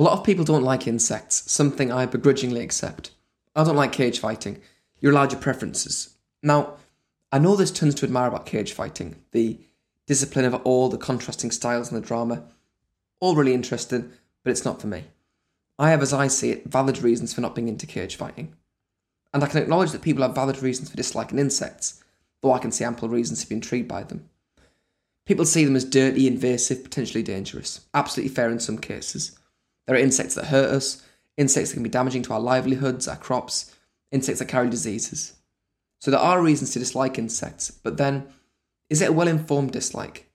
A lot of people don't like insects, something I begrudgingly accept. I don't like cage fighting. You're allowed your preferences. Now, I know there's tons to admire about cage fighting the discipline of all the contrasting styles and the drama. All really interesting, but it's not for me. I have, as I see it, valid reasons for not being into cage fighting. And I can acknowledge that people have valid reasons for disliking insects, though I can see ample reasons to be intrigued by them. People see them as dirty, invasive, potentially dangerous. Absolutely fair in some cases. There are insects that hurt us, insects that can be damaging to our livelihoods, our crops, insects that carry diseases. So there are reasons to dislike insects, but then, is it a well informed dislike?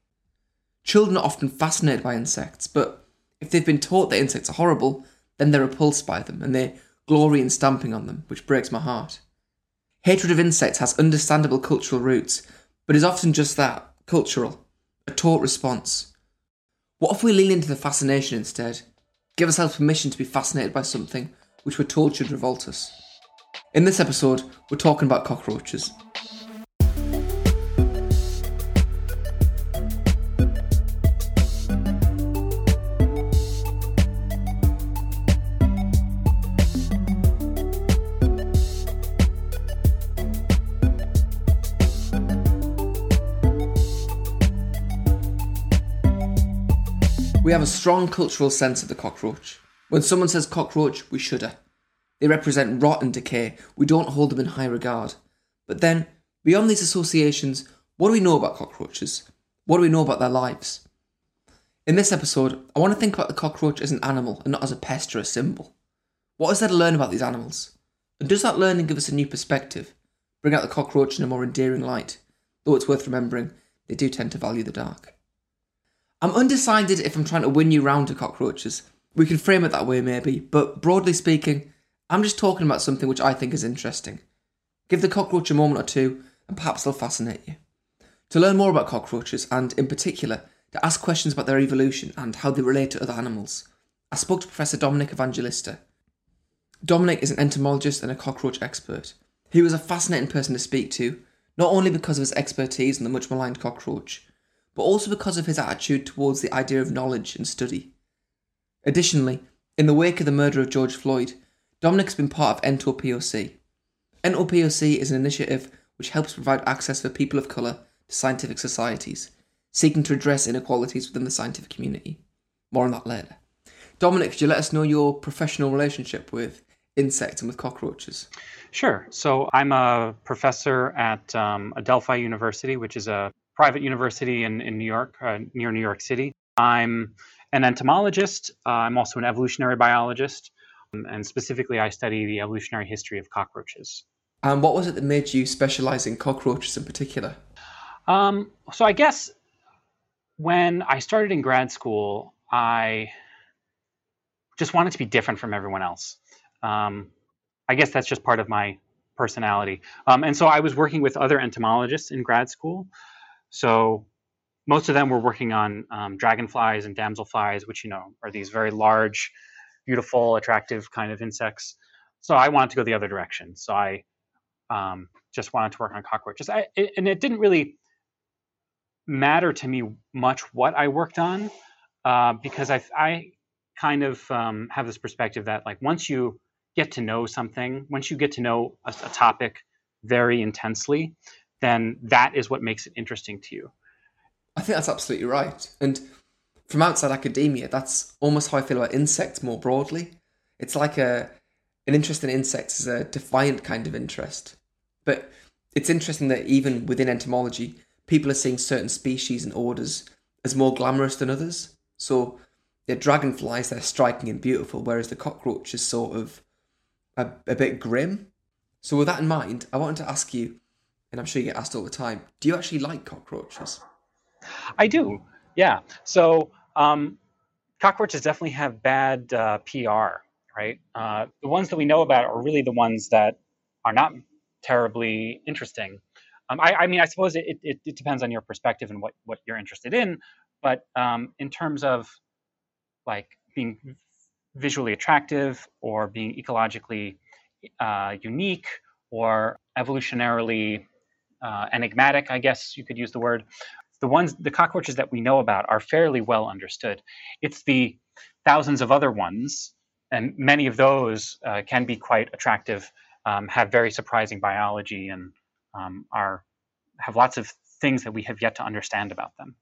Children are often fascinated by insects, but if they've been taught that insects are horrible, then they're repulsed by them and they glory in stamping on them, which breaks my heart. Hatred of insects has understandable cultural roots, but is often just that cultural, a taught response. What if we lean into the fascination instead? Give ourselves permission to be fascinated by something which we're told should revolt us. In this episode, we're talking about cockroaches. Have a strong cultural sense of the cockroach. When someone says cockroach, we shudder. They represent rot and decay. We don't hold them in high regard. But then, beyond these associations, what do we know about cockroaches? What do we know about their lives? In this episode, I want to think about the cockroach as an animal and not as a pest or a symbol. What is there to learn about these animals? And does that learning give us a new perspective? Bring out the cockroach in a more endearing light? Though it's worth remembering, they do tend to value the dark. I'm undecided if I'm trying to win you round to cockroaches. We can frame it that way, maybe, but broadly speaking, I'm just talking about something which I think is interesting. Give the cockroach a moment or two, and perhaps they'll fascinate you. To learn more about cockroaches, and in particular, to ask questions about their evolution and how they relate to other animals, I spoke to Professor Dominic Evangelista. Dominic is an entomologist and a cockroach expert. He was a fascinating person to speak to, not only because of his expertise in the much maligned cockroach, but also because of his attitude towards the idea of knowledge and study. Additionally, in the wake of the murder of George Floyd, Dominic's been part of ENTOPOC. ENTOPOC is an initiative which helps provide access for people of colour to scientific societies, seeking to address inequalities within the scientific community. More on that later. Dominic, could you let us know your professional relationship with insects and with cockroaches? Sure. So I'm a professor at um, Adelphi University, which is a private university in, in New York, uh, near New York City. I'm an entomologist. Uh, I'm also an evolutionary biologist. Um, and specifically, I study the evolutionary history of cockroaches. And what was it that made you specialize in cockroaches in particular? Um, so I guess when I started in grad school, I just wanted to be different from everyone else. Um, I guess that's just part of my personality. Um, and so I was working with other entomologists in grad school so most of them were working on um, dragonflies and damselflies, which you know are these very large, beautiful, attractive kind of insects. So I wanted to go the other direction. So I um, just wanted to work on cockroaches, I, it, and it didn't really matter to me much what I worked on uh, because I, I kind of um, have this perspective that like once you get to know something, once you get to know a, a topic very intensely, then that is what makes it interesting to you. I think that's absolutely right. And from outside academia, that's almost how I feel about insects more broadly. It's like a an interest in insects is a defiant kind of interest. But it's interesting that even within entomology, people are seeing certain species and orders as more glamorous than others. So the dragonflies, they're striking and beautiful, whereas the cockroach is sort of a, a bit grim. So with that in mind, I wanted to ask you, and I'm sure you get asked all the time, do you actually like cockroaches? I do, yeah. So um, cockroaches definitely have bad uh, PR, right? Uh, the ones that we know about are really the ones that are not terribly interesting. Um, I, I, mean, I suppose it, it, it, depends on your perspective and what, what you're interested in, but um, in terms of like being visually attractive or being ecologically uh, unique or evolutionarily uh, enigmatic, I guess you could use the word. The ones, the cockroaches that we know about are fairly well understood. It's the thousands of other ones, and many of those uh, can be quite attractive, um, have very surprising biology, and um, are have lots of things that we have yet to understand about them.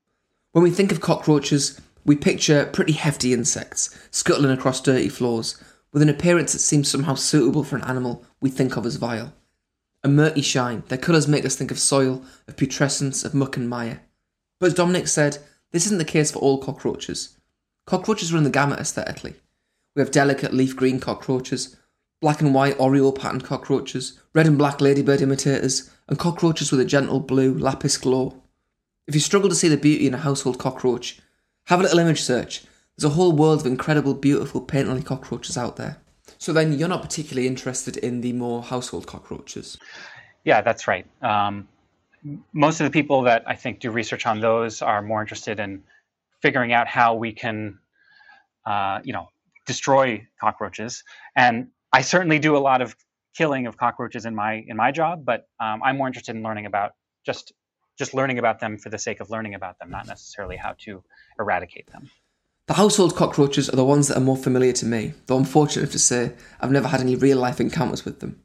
When we think of cockroaches, we picture pretty hefty insects scuttling across dirty floors with an appearance that seems somehow suitable for an animal we think of as vile. A murky shine, their colours make us think of soil, of putrescence, of muck and mire. But as Dominic said, this isn't the case for all cockroaches. Cockroaches run the gamut aesthetically. We have delicate leaf green cockroaches, black and white Oreo patterned cockroaches, red and black ladybird imitators, and cockroaches with a gentle blue lapis glow. If you struggle to see the beauty in a household cockroach, have a little image search. There's a whole world of incredible, beautiful, painterly cockroaches out there. So then you're not particularly interested in the more household cockroaches. Yeah, that's right. Um, most of the people that I think do research on those are more interested in figuring out how we can, uh, you know, destroy cockroaches. And I certainly do a lot of killing of cockroaches in my in my job, but um, I'm more interested in learning about just just learning about them for the sake of learning about them, not necessarily how to eradicate them. The household cockroaches are the ones that are more familiar to me, though I'm fortunate to say I've never had any real life encounters with them.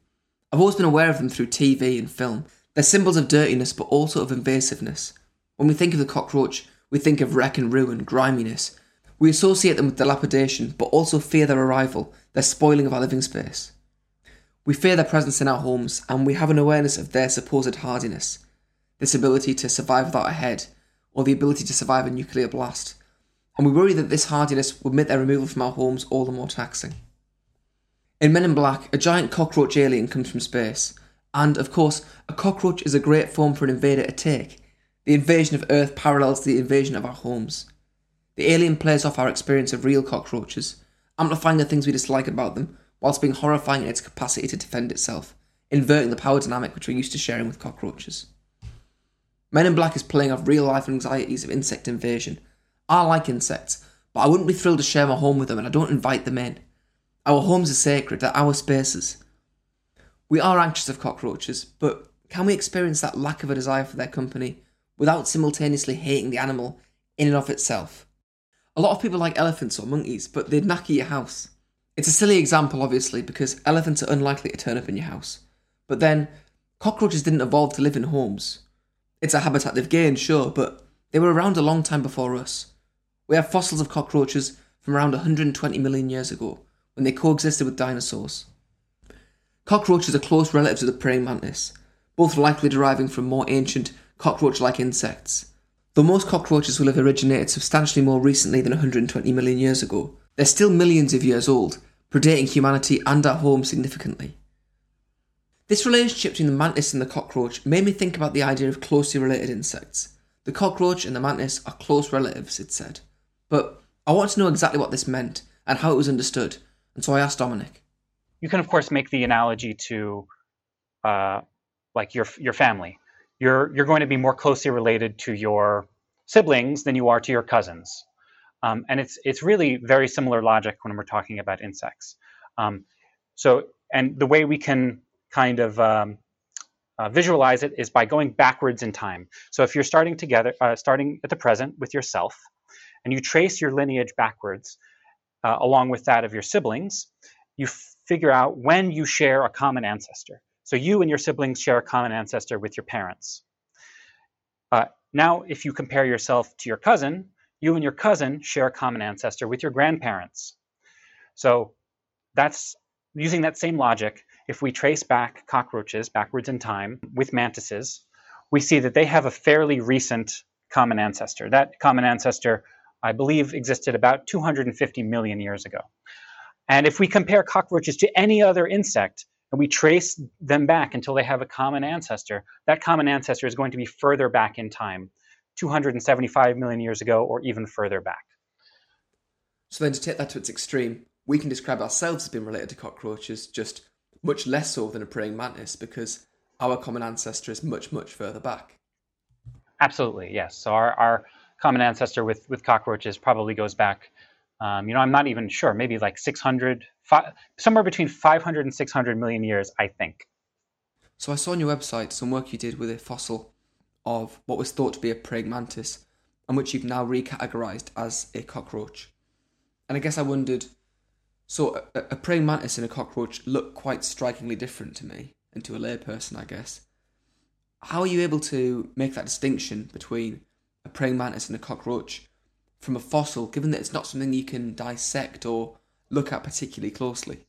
I've always been aware of them through TV and film. They're symbols of dirtiness but also of invasiveness. When we think of the cockroach, we think of wreck and ruin, griminess. We associate them with dilapidation but also fear their arrival, their spoiling of our living space. We fear their presence in our homes and we have an awareness of their supposed hardiness, this ability to survive without a head, or the ability to survive a nuclear blast and we worry that this hardiness would make their removal from our homes all the more taxing. In Men in Black, a giant cockroach alien comes from space, and of course, a cockroach is a great form for an invader to take. The invasion of Earth parallels the invasion of our homes. The alien plays off our experience of real cockroaches, amplifying the things we dislike about them, whilst being horrifying in its capacity to defend itself, inverting the power dynamic which we're used to sharing with cockroaches. Men in Black is playing off real life anxieties of insect invasion I like insects, but I wouldn't be thrilled to share my home with them and I don't invite them in. Our homes are sacred, they're our spaces. We are anxious of cockroaches, but can we experience that lack of a desire for their company without simultaneously hating the animal in and of itself? A lot of people like elephants or monkeys, but they'd knacker your house. It's a silly example, obviously, because elephants are unlikely to turn up in your house. But then, cockroaches didn't evolve to live in homes. It's a habitat they've gained, sure, but they were around a long time before us. We have fossils of cockroaches from around 120 million years ago, when they coexisted with dinosaurs. Cockroaches are close relatives of the praying mantis, both likely deriving from more ancient cockroach like insects. Though most cockroaches will have originated substantially more recently than 120 million years ago, they're still millions of years old, predating humanity and our home significantly. This relationship between the mantis and the cockroach made me think about the idea of closely related insects. The cockroach and the mantis are close relatives, it said. But I want to know exactly what this meant and how it was understood, and so I asked Dominic. You can, of course, make the analogy to uh, like your your family. You're you're going to be more closely related to your siblings than you are to your cousins, um, and it's it's really very similar logic when we're talking about insects. Um, so, and the way we can kind of um, uh, visualize it is by going backwards in time. So, if you're starting together, uh, starting at the present with yourself, and you trace your lineage backwards uh, along with that of your siblings, you figure out when you share a common ancestor. So you and your siblings share a common ancestor with your parents. Uh, now, if you compare yourself to your cousin, you and your cousin share a common ancestor with your grandparents. So that's using that same logic. If we trace back cockroaches backwards in time with mantises, we see that they have a fairly recent common ancestor. That common ancestor I believe, existed about 250 million years ago. And if we compare cockroaches to any other insect and we trace them back until they have a common ancestor, that common ancestor is going to be further back in time, 275 million years ago or even further back. So then, to take that to its extreme, we can describe ourselves as being related to cockroaches, just much less so than a praying mantis, because our common ancestor is much, much further back. Absolutely, yes. So our, our common ancestor with with cockroaches probably goes back. Um, you know, I'm not even sure. Maybe like 600, fi- somewhere between 500 and 600 million years, I think. So I saw on your website some work you did with a fossil of what was thought to be a praying mantis, and which you've now recategorized as a cockroach. And I guess I wondered so a, a praying mantis and a cockroach look quite strikingly different to me and to a layperson, I guess. How are you able to make that distinction between a praying mantis and a cockroach from a fossil, given that it's not something you can dissect or look at particularly closely?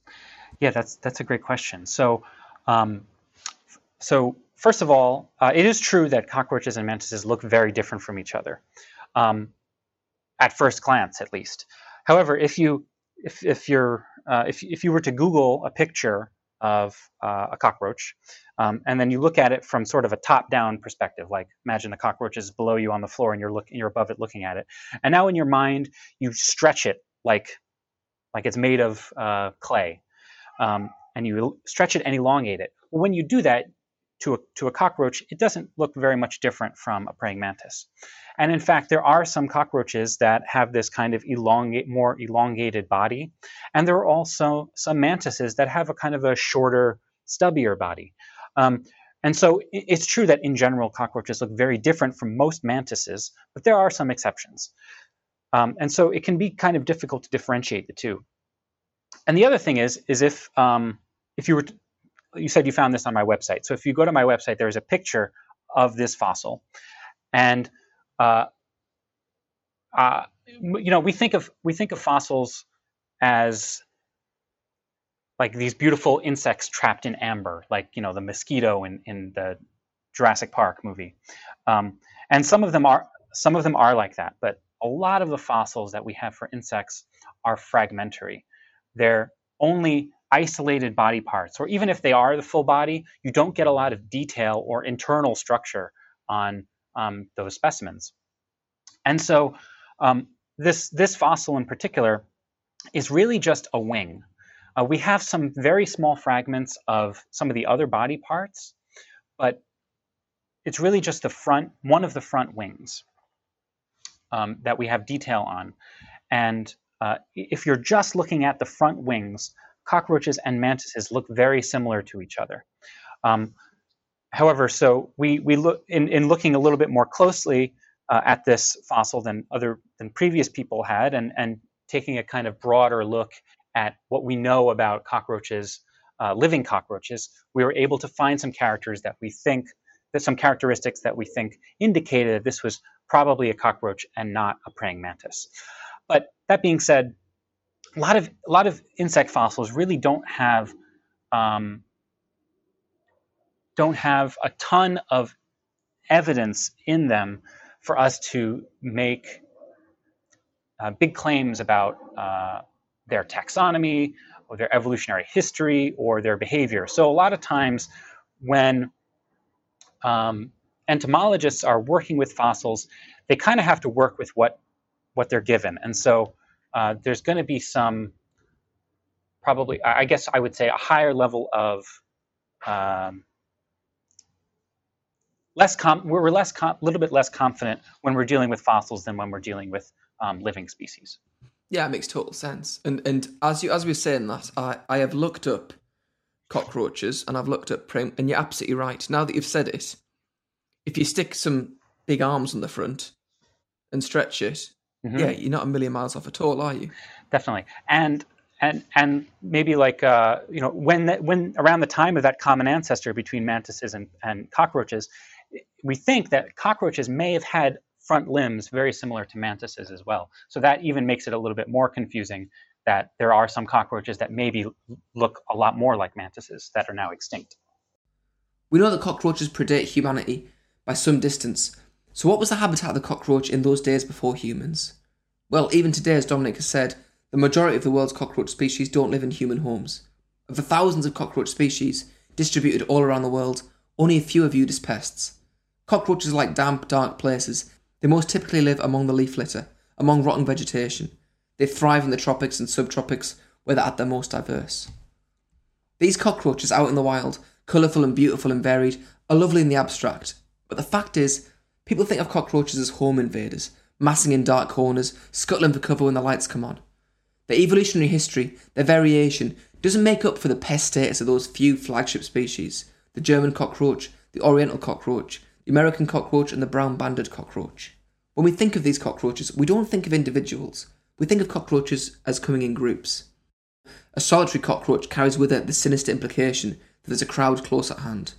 Yeah, that's that's a great question. So, um, so first of all, uh, it is true that cockroaches and mantises look very different from each other, um, at first glance, at least. However, if you if if you're uh, if if you were to Google a picture of uh, a cockroach, um, and then you look at it from sort of a top-down perspective, like imagine the cockroach is below you on the floor and you're looking you're above it looking at it, and now in your mind you stretch it like like it's made of uh, clay, um, and you stretch it and elongate it. When you do that to a to a cockroach, it doesn't look very much different from a praying mantis. And in fact, there are some cockroaches that have this kind of elongate, more elongated body. And there are also some mantises that have a kind of a shorter, stubbier body. Um, and so it's true that in general, cockroaches look very different from most mantises, but there are some exceptions. Um, and so it can be kind of difficult to differentiate the two. And the other thing is, is if um, if you were, you said you found this on my website. So if you go to my website, there is a picture of this fossil, and uh, uh, you know, we think of we think of fossils as like these beautiful insects trapped in amber, like you know the mosquito in in the Jurassic Park movie, um, and some of them are some of them are like that. But a lot of the fossils that we have for insects are fragmentary. They're only isolated body parts, or even if they are the full body, you don't get a lot of detail or internal structure on um, those specimens. And so um, this, this fossil in particular is really just a wing. Uh, we have some very small fragments of some of the other body parts, but it's really just the front, one of the front wings um, that we have detail on. And uh, if you're just looking at the front wings, cockroaches and mantises look very similar to each other. Um, however, so we, we look in, in looking a little bit more closely uh, at this fossil than other than previous people had, and and taking a kind of broader look at what we know about cockroaches, uh, living cockroaches, we were able to find some characters that we think that some characteristics that we think indicated that this was probably a cockroach and not a praying mantis. But that being said, a lot of a lot of insect fossils really don't have um, don't have a ton of evidence in them for us to make uh, big claims about uh, their taxonomy or their evolutionary history or their behavior. So a lot of times when um, entomologists are working with fossils, they kind of have to work with what what they're given, and so uh, there's going to be some probably, I guess, I would say, a higher level of um, less com- we're less a little bit less confident when we're dealing with fossils than when we're dealing with um, living species. Yeah, it makes total sense. And and as you as we were saying that, I I have looked up cockroaches and I've looked up prim, and you're absolutely right. Now that you've said it, if you stick some big arms on the front and stretch it, mm-hmm. yeah, you're not a million miles off at all, are you? Definitely. And and and maybe like uh, you know when that, when around the time of that common ancestor between mantises and, and cockroaches, we think that cockroaches may have had front limbs very similar to mantises as well. So that even makes it a little bit more confusing that there are some cockroaches that maybe look a lot more like mantises that are now extinct. We know that cockroaches predate humanity by some distance. So, what was the habitat of the cockroach in those days before humans? Well, even today, as Dominic has said, the majority of the world's cockroach species don't live in human homes. Of the thousands of cockroach species distributed all around the world, only a few are Viewed as pests. Cockroaches like damp, dark places. They most typically live among the leaf litter, among rotten vegetation. They thrive in the tropics and subtropics, where they're at their most diverse. These cockroaches out in the wild, colourful and beautiful and varied, are lovely in the abstract. But the fact is, people think of cockroaches as home invaders, massing in dark corners, scuttling for cover when the lights come on. Their evolutionary history, their variation, doesn't make up for the pest status of those few flagship species the German cockroach, the Oriental cockroach, the American cockroach, and the brown banded cockroach. When we think of these cockroaches, we don't think of individuals, we think of cockroaches as coming in groups. A solitary cockroach carries with it the sinister implication that there's a crowd close at hand.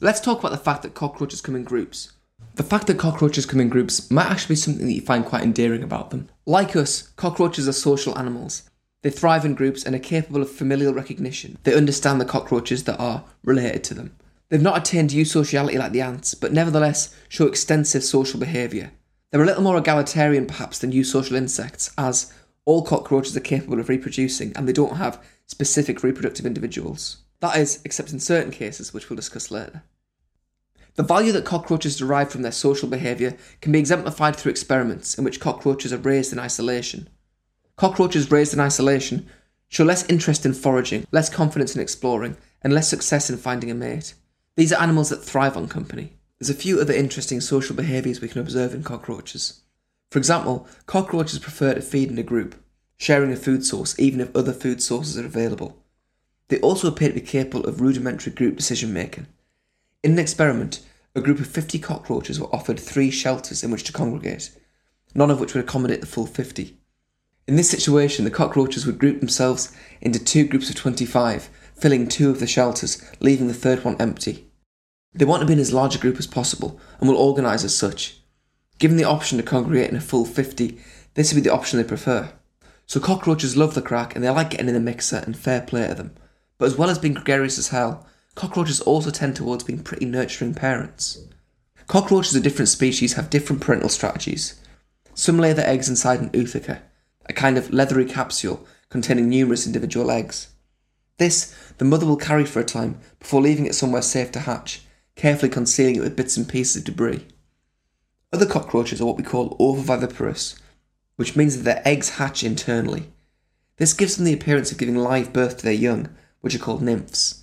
Let's talk about the fact that cockroaches come in groups. The fact that cockroaches come in groups might actually be something that you find quite endearing about them. Like us, cockroaches are social animals. They thrive in groups and are capable of familial recognition. They understand the cockroaches that are related to them. They've not attained eusociality like the ants, but nevertheless show extensive social behaviour. They're a little more egalitarian perhaps than eusocial insects, as all cockroaches are capable of reproducing and they don't have specific reproductive individuals. That is, except in certain cases, which we'll discuss later. The value that cockroaches derive from their social behaviour can be exemplified through experiments in which cockroaches are raised in isolation. Cockroaches raised in isolation show less interest in foraging, less confidence in exploring, and less success in finding a mate. These are animals that thrive on company. There's a few other interesting social behaviours we can observe in cockroaches. For example, cockroaches prefer to feed in a group, sharing a food source even if other food sources are available. They also appear to be capable of rudimentary group decision making. In an experiment, a group of 50 cockroaches were offered three shelters in which to congregate, none of which would accommodate the full 50. In this situation, the cockroaches would group themselves into two groups of 25, filling two of the shelters, leaving the third one empty. They want to be in as large a group as possible and will organise as such. Given the option to congregate in a full 50, this would be the option they prefer. So cockroaches love the crack and they like getting in the mixer and fair play to them. But as well as being gregarious as hell, cockroaches also tend towards being pretty nurturing parents. Cockroaches of different species have different parental strategies. Some lay their eggs inside an ootheca, a kind of leathery capsule containing numerous individual eggs. This the mother will carry for a time before leaving it somewhere safe to hatch, carefully concealing it with bits and pieces of debris. Other cockroaches are what we call ovoviviparous, which means that their eggs hatch internally. This gives them the appearance of giving live birth to their young, which are called nymphs.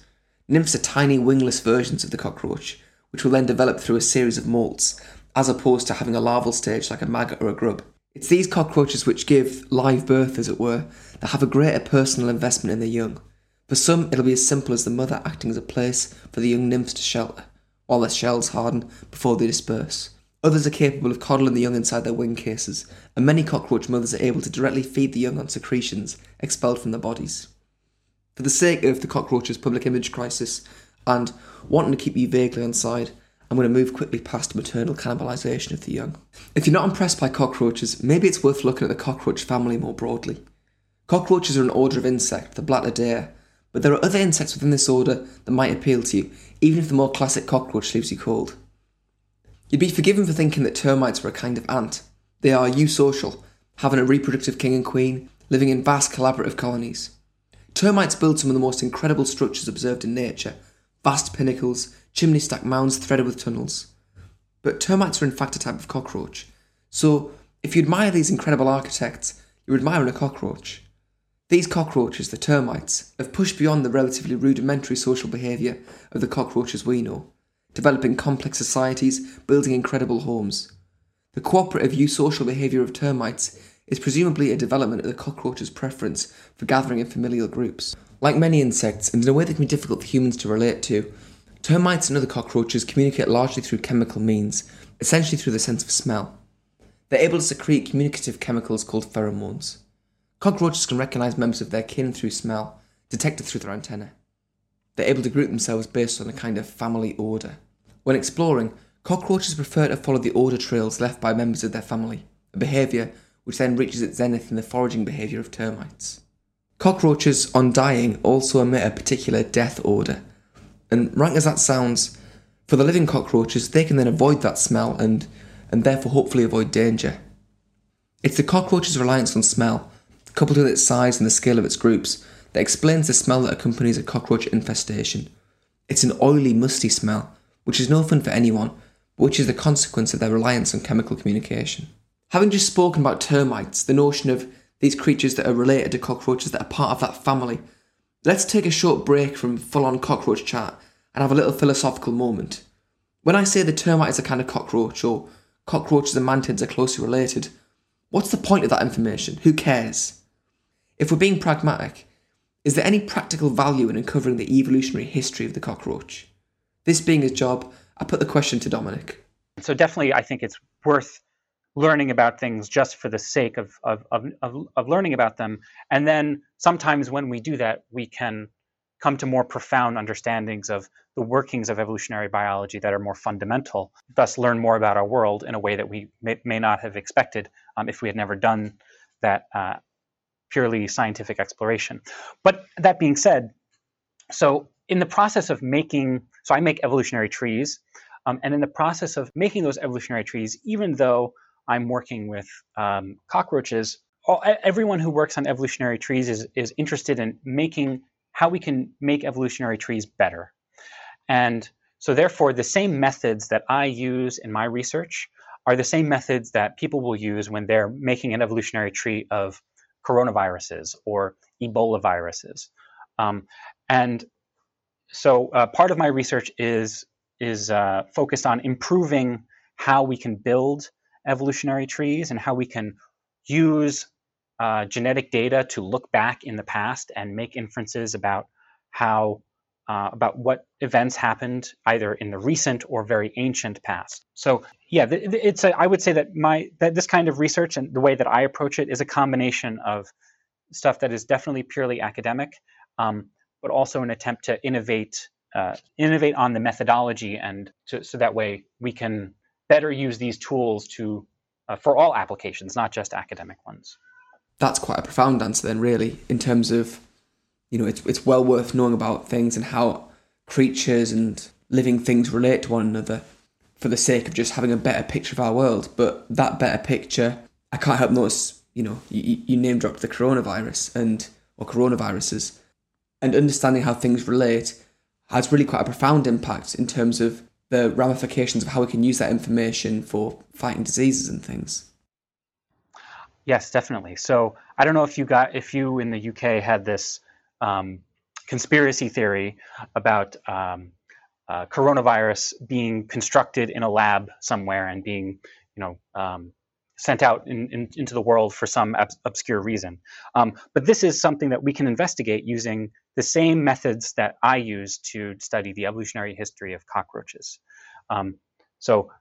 Nymphs are tiny wingless versions of the cockroach, which will then develop through a series of molts, as opposed to having a larval stage like a maggot or a grub. It's these cockroaches which give live birth, as it were, that have a greater personal investment in their young. For some, it'll be as simple as the mother acting as a place for the young nymphs to shelter, while their shells harden before they disperse. Others are capable of coddling the young inside their wing cases, and many cockroach mothers are able to directly feed the young on secretions expelled from their bodies. For the sake of the cockroach's public image crisis, and wanting to keep you vaguely on side, I'm going to move quickly past maternal cannibalisation of the young. If you're not impressed by cockroaches, maybe it's worth looking at the cockroach family more broadly. Cockroaches are an order of insect, the Blattodea, but there are other insects within this order that might appeal to you, even if the more classic cockroach leaves you cold. You'd be forgiven for thinking that termites were a kind of ant. They are eusocial, having a reproductive king and queen, living in vast collaborative colonies. Termites build some of the most incredible structures observed in nature vast pinnacles, chimney stack mounds threaded with tunnels. But termites are in fact a type of cockroach. So, if you admire these incredible architects, you're admiring a cockroach. These cockroaches, the termites, have pushed beyond the relatively rudimentary social behaviour of the cockroaches we know developing complex societies, building incredible homes. The cooperative eusocial behaviour of termites is presumably a development of the cockroach's preference for gathering in familial groups. Like many insects, and in a way that can be difficult for humans to relate to, termites and other cockroaches communicate largely through chemical means, essentially through the sense of smell. They're able to secrete communicative chemicals called pheromones. Cockroaches can recognise members of their kin through smell, detected through their antennae. They're able to group themselves based on a kind of family order. When exploring, cockroaches prefer to follow the order trails left by members of their family, a behaviour which then reaches its zenith in the foraging behaviour of termites. Cockroaches, on dying, also emit a particular death odour. And rank as that sounds, for the living cockroaches, they can then avoid that smell and, and therefore hopefully avoid danger. It's the cockroach's reliance on smell, coupled with its size and the scale of its groups, that explains the smell that accompanies a cockroach infestation. It's an oily, musty smell, which is no fun for anyone, but which is the consequence of their reliance on chemical communication. Having just spoken about termites, the notion of these creatures that are related to cockroaches that are part of that family, let's take a short break from full on cockroach chat and have a little philosophical moment. When I say the termite is a kind of cockroach, or cockroaches and mantids are closely related, what's the point of that information? Who cares? If we're being pragmatic, is there any practical value in uncovering the evolutionary history of the cockroach? This being his job, I put the question to Dominic. So definitely, I think it's worth learning about things just for the sake of, of, of, of, of learning about them. And then sometimes when we do that, we can come to more profound understandings of the workings of evolutionary biology that are more fundamental, thus learn more about our world in a way that we may, may not have expected um, if we had never done that uh, purely scientific exploration. But that being said, so in the process of making, so I make evolutionary trees, um, and in the process of making those evolutionary trees, even though I'm working with um, cockroaches, all, everyone who works on evolutionary trees is, is interested in making how we can make evolutionary trees better. And so, therefore, the same methods that I use in my research are the same methods that people will use when they're making an evolutionary tree of coronaviruses or Ebola viruses. Um, and so, uh, part of my research is is uh, focused on improving how we can build evolutionary trees and how we can use uh, genetic data to look back in the past and make inferences about how uh, about what events happened either in the recent or very ancient past. So yeah, it's a, I would say that my that this kind of research and the way that I approach it is a combination of stuff that is definitely purely academic, um, but also an attempt to innovate uh, innovate on the methodology and to, so that way we can better use these tools to uh, for all applications, not just academic ones. That's quite a profound answer then really in terms of you know it's, it's well worth knowing about things and how creatures and living things relate to one another for the sake of just having a better picture of our world. But that better picture i can't help notice you know you, you name dropped the coronavirus and or coronaviruses. And understanding how things relate has really quite a profound impact in terms of the ramifications of how we can use that information for fighting diseases and things Yes, definitely. So I don't know if you got if you in the UK had this um, conspiracy theory about um, uh, coronavirus being constructed in a lab somewhere and being, you know, um, sent out in, in, into the world for some ab- obscure reason. Um, but this is something that we can investigate using the same methods that I use to study the evolutionary history of cockroaches. Um, so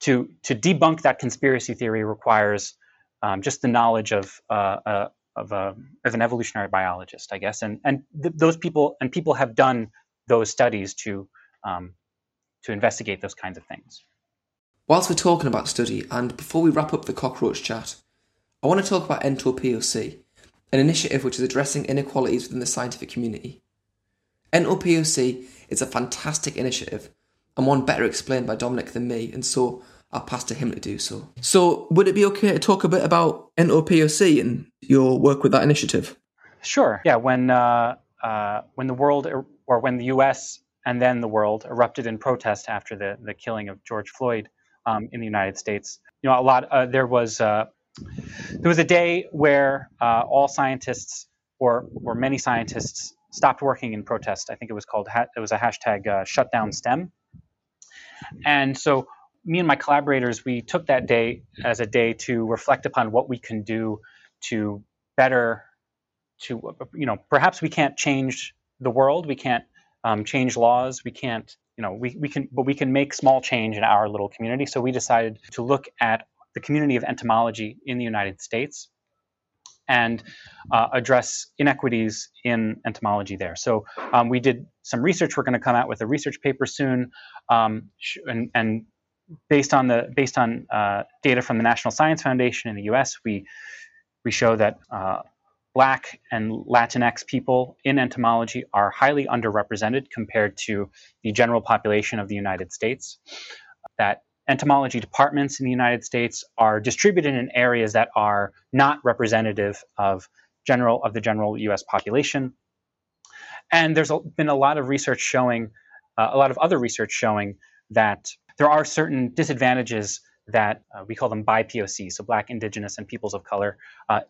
to to debunk that conspiracy theory requires um, just the knowledge of uh, uh, of, a, uh, of an evolutionary biologist, I guess, and and th- those people and people have done those studies to um, to investigate those kinds of things. Whilst we're talking about study, and before we wrap up the cockroach chat, I want to talk about ENTOPOC, an initiative which is addressing inequalities within the scientific community. ENTOPOC is a fantastic initiative and one better explained by Dominic than me, and so I'll pass to him to do so. So, would it be okay to talk a bit about ENTOPOC and your work with that initiative? Sure. Yeah. When uh, uh, when the world or when the U.S. and then the world erupted in protest after the the killing of George Floyd um, in the United States, you know, a lot uh, there was uh, there was a day where uh, all scientists or or many scientists stopped working in protest. I think it was called it was a hashtag uh, shutdown STEM. And so me and my collaborators, we took that day as a day to reflect upon what we can do to better, to, you know, perhaps we can't change the world, we can't um, change laws, we can't, you know, we, we can, but we can make small change in our little community. So we decided to look at the community of entomology in the United States and uh, address inequities in entomology there. So um, we did some research. We're going to come out with a research paper soon, um, and, and, based on the based on uh, data from the National Science Foundation in the U.S., we we show that uh, Black and Latinx people in entomology are highly underrepresented compared to the general population of the United States. That entomology departments in the United States are distributed in areas that are not representative of general of the general U.S. population. And there's been a lot of research showing, uh, a lot of other research showing that there are certain disadvantages that uh, we call them BIPOC, so Black, Indigenous, and Peoples of Color, uh,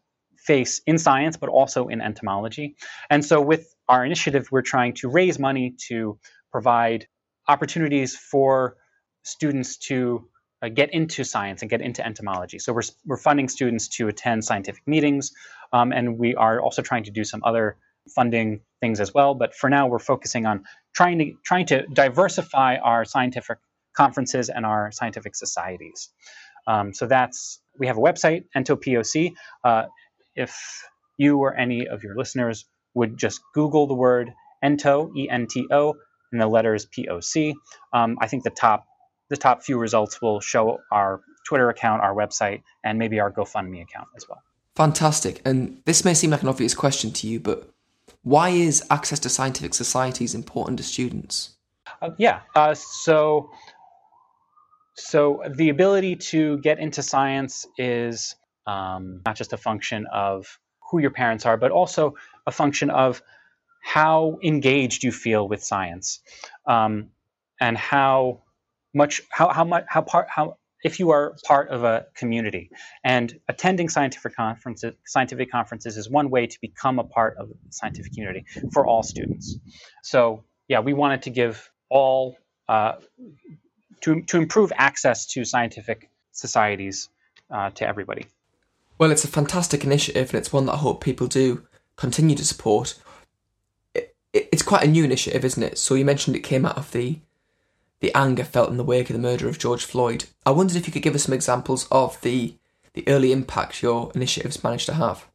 face in science, but also in entomology. And so, with our initiative, we're trying to raise money to provide opportunities for students to uh, get into science and get into entomology. So, we're, we're funding students to attend scientific meetings, um, and we are also trying to do some other funding things as well. But for now, we're focusing on trying to trying to diversify our scientific conferences and our scientific societies. Um, so that's we have a website, EntoPOC. Uh, if you or any of your listeners would just Google the word Ento, E N T O, and the letters POC, um, I think the top the top few results will show our Twitter account, our website, and maybe our GoFundMe account as well. Fantastic. And this may seem like an obvious question to you, but why is access to scientific societies important to students? Uh, yeah. Uh, so, so the ability to get into science is um, not just a function of who your parents are, but also a function of how engaged you feel with science, um, and how much how how much how part how if you are part of a community. And attending scientific conferences scientific conferences is one way to become a part of the scientific community for all students. So yeah we wanted to give all uh, to, to improve access to scientific societies uh, to everybody well it's a fantastic initiative and it's one that i hope people do continue to support it, it, it's quite a new initiative isn't it so you mentioned it came out of the the anger felt in the wake of the murder of George Floyd. I wondered if you could give us some examples of the the early impact your initiatives managed to have.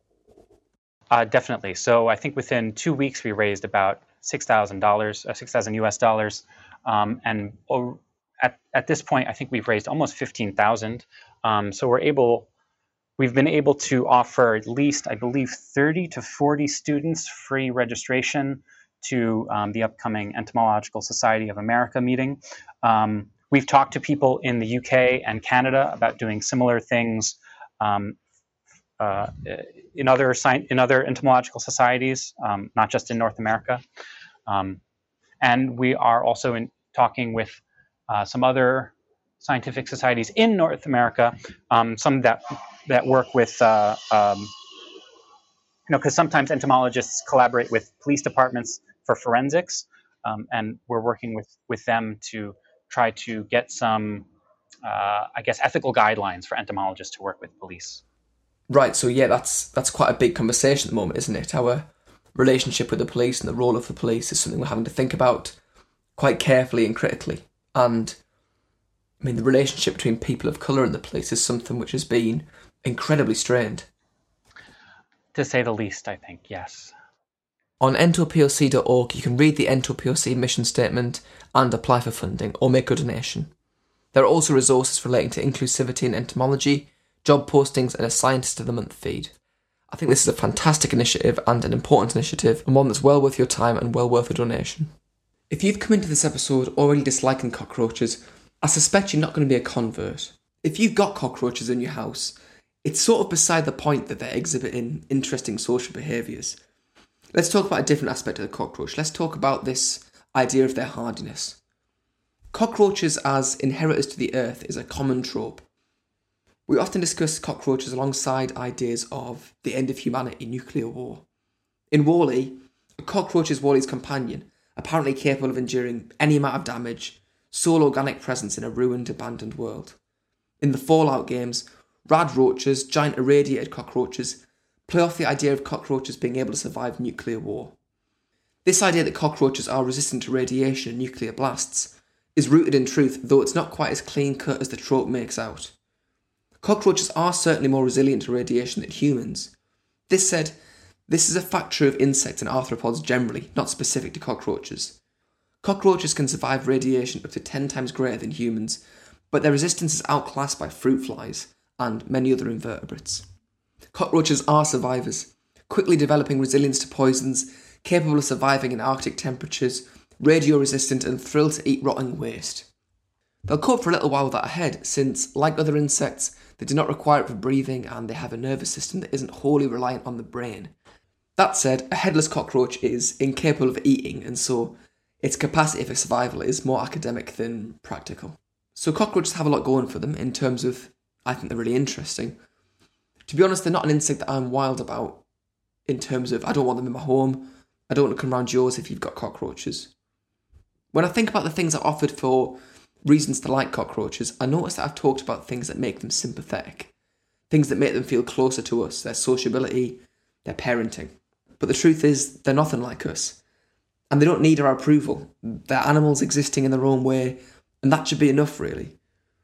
Uh, definitely. So I think within two weeks we raised about six thousand dollars, uh, six thousand U.S. dollars, um, and at at this point I think we've raised almost fifteen thousand. Um, so we're able, we've been able to offer at least I believe thirty to forty students free registration to um, the upcoming Entomological Society of America meeting. Um, we've talked to people in the UK and Canada about doing similar things um, uh, in other in other entomological societies, um, not just in North America. Um, and we are also in talking with uh, some other scientific societies in North America, um, some that that work with uh, you know, because sometimes entomologists collaborate with police departments for forensics, um, and we're working with with them to try to get some, uh, I guess, ethical guidelines for entomologists to work with police. Right. So yeah, that's that's quite a big conversation at the moment, isn't it? Our relationship with the police and the role of the police is something we're having to think about quite carefully and critically. And I mean, the relationship between people of colour and the police is something which has been incredibly strained. To say the least, I think, yes. On entopoc.org, you can read the EntoPOC mission statement and apply for funding or make a donation. There are also resources relating to inclusivity in entomology, job postings, and a Scientist of the Month feed. I think this is a fantastic initiative and an important initiative, and one that's well worth your time and well worth a donation. If you've come into this episode already disliking cockroaches, I suspect you're not going to be a convert. If you've got cockroaches in your house, it's sort of beside the point that they're exhibiting interesting social behaviours. Let's talk about a different aspect of the cockroach. Let's talk about this idea of their hardiness. Cockroaches as inheritors to the earth is a common trope. We often discuss cockroaches alongside ideas of the end of humanity, nuclear war. In WALL-E, a cockroach is WALL-E's companion, apparently capable of enduring any amount of damage, sole organic presence in a ruined, abandoned world. In the Fallout games, rad roaches, giant irradiated cockroaches, play off the idea of cockroaches being able to survive nuclear war. This idea that cockroaches are resistant to radiation and nuclear blasts is rooted in truth, though it's not quite as clean cut as the trope makes out. Cockroaches are certainly more resilient to radiation than humans. This said, this is a factor of insects and arthropods generally, not specific to cockroaches. Cockroaches can survive radiation up to 10 times greater than humans, but their resistance is outclassed by fruit flies and many other invertebrates. Cockroaches are survivors, quickly developing resilience to poisons, capable of surviving in Arctic temperatures, radio resistant, and thrilled to eat rotting waste. They'll cope for a little while without a head, since, like other insects, they do not require it for breathing and they have a nervous system that isn't wholly reliant on the brain. That said, a headless cockroach is incapable of eating, and so its capacity for survival is more academic than practical. So, cockroaches have a lot going for them in terms of, I think they're really interesting, to be honest, they're not an insect that I'm wild about in terms of I don't want them in my home. I don't want to come around yours if you've got cockroaches. When I think about the things I offered for reasons to like cockroaches, I notice that I've talked about things that make them sympathetic, things that make them feel closer to us, their sociability, their parenting. But the truth is, they're nothing like us. And they don't need our approval. They're animals existing in their own way, and that should be enough, really.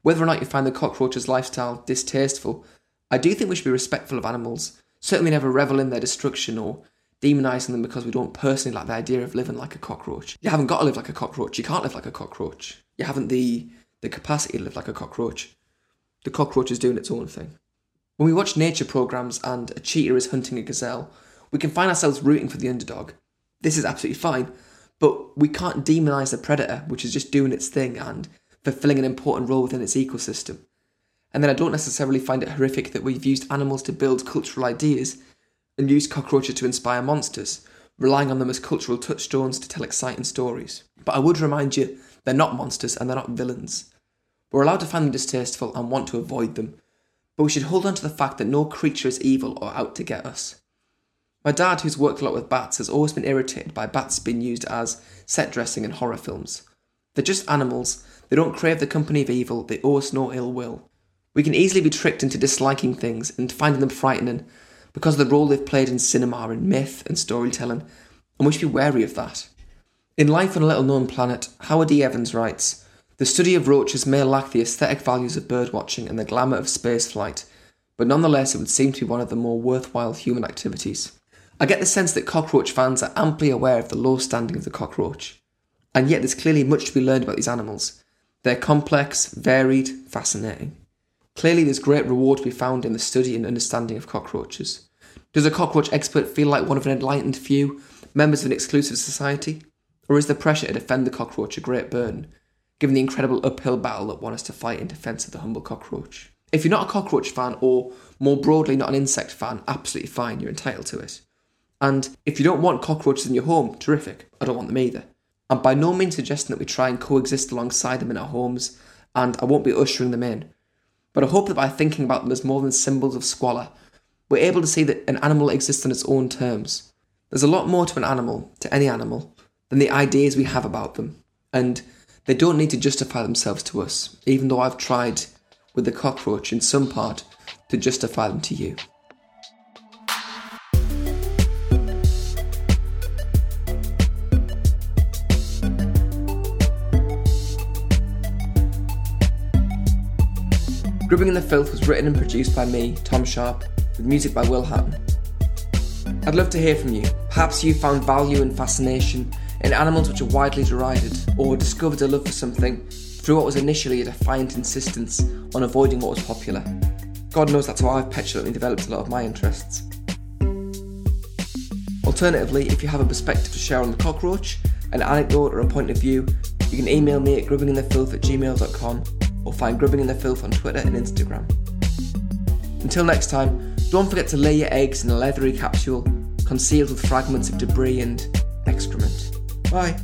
Whether or not you find the cockroach's lifestyle distasteful I do think we should be respectful of animals, certainly never revel in their destruction or demonising them because we don't personally like the idea of living like a cockroach. You haven't got to live like a cockroach. You can't live like a cockroach. You haven't the, the capacity to live like a cockroach. The cockroach is doing its own thing. When we watch nature programs and a cheetah is hunting a gazelle, we can find ourselves rooting for the underdog. This is absolutely fine, but we can't demonise the predator, which is just doing its thing and fulfilling an important role within its ecosystem. And then I don't necessarily find it horrific that we've used animals to build cultural ideas and used cockroaches to inspire monsters, relying on them as cultural touchstones to tell exciting stories. But I would remind you, they're not monsters and they're not villains. We're allowed to find them distasteful and want to avoid them, but we should hold on to the fact that no creature is evil or out to get us. My dad, who's worked a lot with bats, has always been irritated by bats being used as set dressing in horror films. They're just animals, they don't crave the company of evil, they owe us no ill will. We can easily be tricked into disliking things and finding them frightening because of the role they've played in cinema and myth and storytelling, and we should be wary of that. In Life on a Little Known Planet, Howard E. Evans writes The study of roaches may lack the aesthetic values of birdwatching and the glamour of spaceflight, but nonetheless it would seem to be one of the more worthwhile human activities. I get the sense that cockroach fans are amply aware of the low standing of the cockroach, and yet there's clearly much to be learned about these animals. They're complex, varied, fascinating. Clearly, there's great reward to be found in the study and understanding of cockroaches. Does a cockroach expert feel like one of an enlightened few, members of an exclusive society? Or is the pressure to defend the cockroach a great burden, given the incredible uphill battle that one has to fight in defence of the humble cockroach? If you're not a cockroach fan, or more broadly, not an insect fan, absolutely fine, you're entitled to it. And if you don't want cockroaches in your home, terrific, I don't want them either. I'm by no means suggesting that we try and coexist alongside them in our homes, and I won't be ushering them in. But I hope that by thinking about them as more than symbols of squalor, we're able to see that an animal exists on its own terms. There's a lot more to an animal, to any animal, than the ideas we have about them, and they don't need to justify themselves to us, even though I've tried, with the cockroach in some part, to justify them to you. Grubbing in the Filth was written and produced by me, Tom Sharp, with music by Will Hatton. I'd love to hear from you. Perhaps you found value and fascination in animals which are widely derided, or discovered a love for something through what was initially a defiant insistence on avoiding what was popular. God knows that's how I've petulantly developed a lot of my interests. Alternatively, if you have a perspective to share on the cockroach, an anecdote or a point of view, you can email me at grubbinginthefilth at gmail.com or find Grubbing in the Filth on Twitter and Instagram. Until next time, don't forget to lay your eggs in a leathery capsule concealed with fragments of debris and excrement. Bye.